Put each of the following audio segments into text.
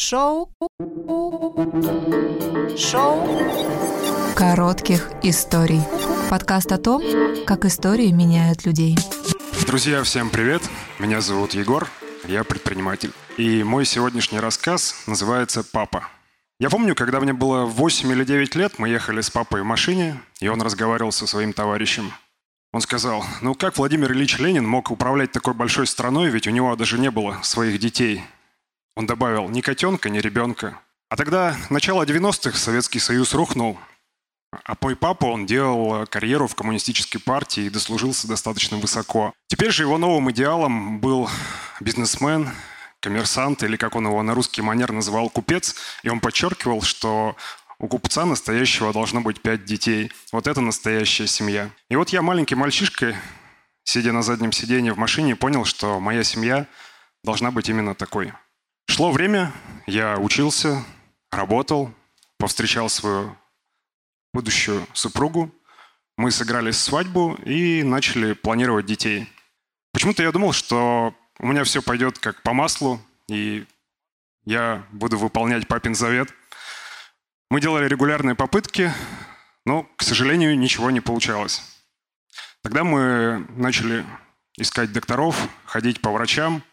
Шоу. Шоу. Коротких историй. Подкаст о том, как истории меняют людей. Друзья, всем привет! Меня зовут Егор, я предприниматель. И мой сегодняшний рассказ называется «Папа». Я помню, когда мне было 8 или 9 лет, мы ехали с папой в машине, и он разговаривал со своим товарищем. Он сказал, ну как Владимир Ильич Ленин мог управлять такой большой страной, ведь у него даже не было своих детей. Он добавил, ни котенка, ни ребенка. А тогда, начало 90-х, Советский Союз рухнул, а мой папа, он делал карьеру в коммунистической партии и дослужился достаточно высоко. Теперь же его новым идеалом был бизнесмен, коммерсант, или как он его на русский манер называл, купец. И он подчеркивал, что у купца настоящего должно быть пять детей. Вот это настоящая семья. И вот я маленький мальчишка, сидя на заднем сиденье в машине, понял, что моя семья должна быть именно такой. Шло время, я учился, работал, повстречал свою будущую супругу. Мы сыграли свадьбу и начали планировать детей. Почему-то я думал, что у меня все пойдет как по маслу, и я буду выполнять папин завет. Мы делали регулярные попытки, но, к сожалению, ничего не получалось. Тогда мы начали искать докторов, ходить по врачам –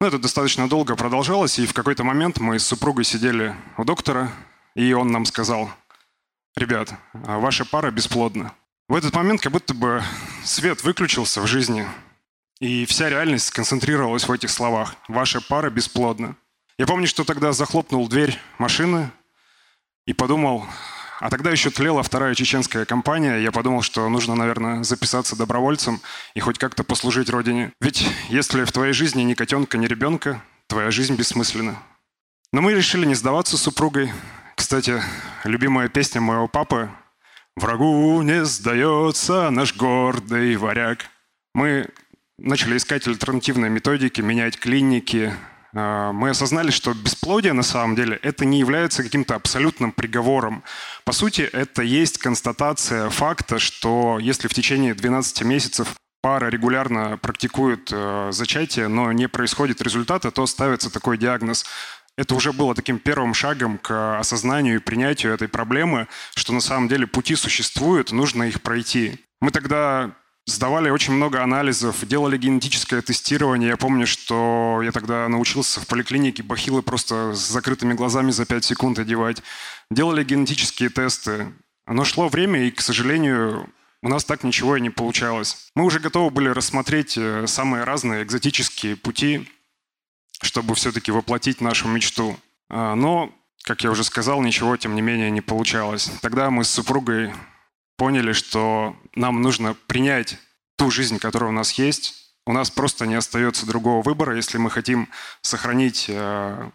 ну, это достаточно долго продолжалось, и в какой-то момент мы с супругой сидели у доктора, и он нам сказал, ребят, а ваша пара бесплодна. В этот момент как будто бы свет выключился в жизни, и вся реальность сконцентрировалась в этих словах. Ваша пара бесплодна. Я помню, что тогда захлопнул дверь машины и подумал, а тогда еще тлела вторая чеченская кампания. Я подумал, что нужно, наверное, записаться добровольцем и хоть как-то послужить родине. Ведь если в твоей жизни ни котенка, ни ребенка, твоя жизнь бессмысленна. Но мы решили не сдаваться с супругой. Кстати, любимая песня моего папы «Врагу не сдается наш гордый варяг». Мы начали искать альтернативные методики, менять клиники, мы осознали, что бесплодие на самом деле это не является каким-то абсолютным приговором. По сути, это есть констатация факта, что если в течение 12 месяцев пара регулярно практикует э, зачатие, но не происходит результата, то ставится такой диагноз. Это уже было таким первым шагом к осознанию и принятию этой проблемы, что на самом деле пути существуют, нужно их пройти. Мы тогда Сдавали очень много анализов, делали генетическое тестирование. Я помню, что я тогда научился в поликлинике бахилы просто с закрытыми глазами за 5 секунд одевать. Делали генетические тесты. Но шло время, и, к сожалению, у нас так ничего и не получалось. Мы уже готовы были рассмотреть э, самые разные экзотические пути, чтобы все-таки воплотить нашу мечту. А, но, как я уже сказал, ничего, тем не менее, не получалось. Тогда мы с супругой поняли, что нам нужно принять ту жизнь, которая у нас есть. У нас просто не остается другого выбора, если мы хотим сохранить э,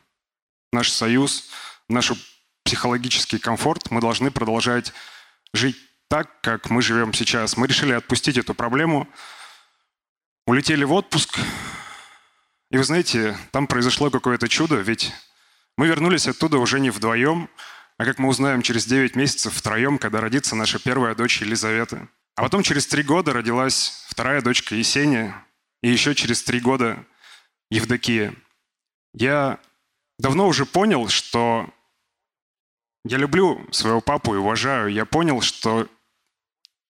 наш союз, наш психологический комфорт, мы должны продолжать жить так, как мы живем сейчас. Мы решили отпустить эту проблему, улетели в отпуск, и вы знаете, там произошло какое-то чудо, ведь мы вернулись оттуда уже не вдвоем, а как мы узнаем через 9 месяцев втроем, когда родится наша первая дочь Елизавета. А потом через три года родилась вторая дочка Есения, и еще через три года Евдокия. Я давно уже понял, что я люблю своего папу и уважаю. Я понял, что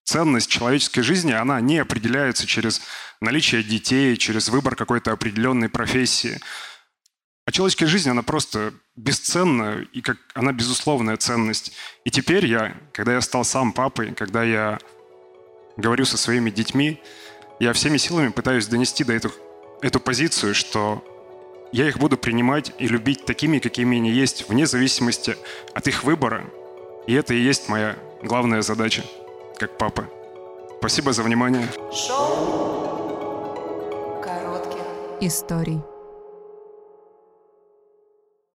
ценность человеческой жизни, она не определяется через наличие детей, через выбор какой-то определенной профессии. А человеческая жизнь, она просто бесценна, и как она безусловная ценность. И теперь я, когда я стал сам папой, когда я говорю со своими детьми, я всеми силами пытаюсь донести до эту, эту позицию, что я их буду принимать и любить такими, какими они есть, вне зависимости от их выбора. И это и есть моя главная задача, как папа. Спасибо за внимание. Шоу коротких историй.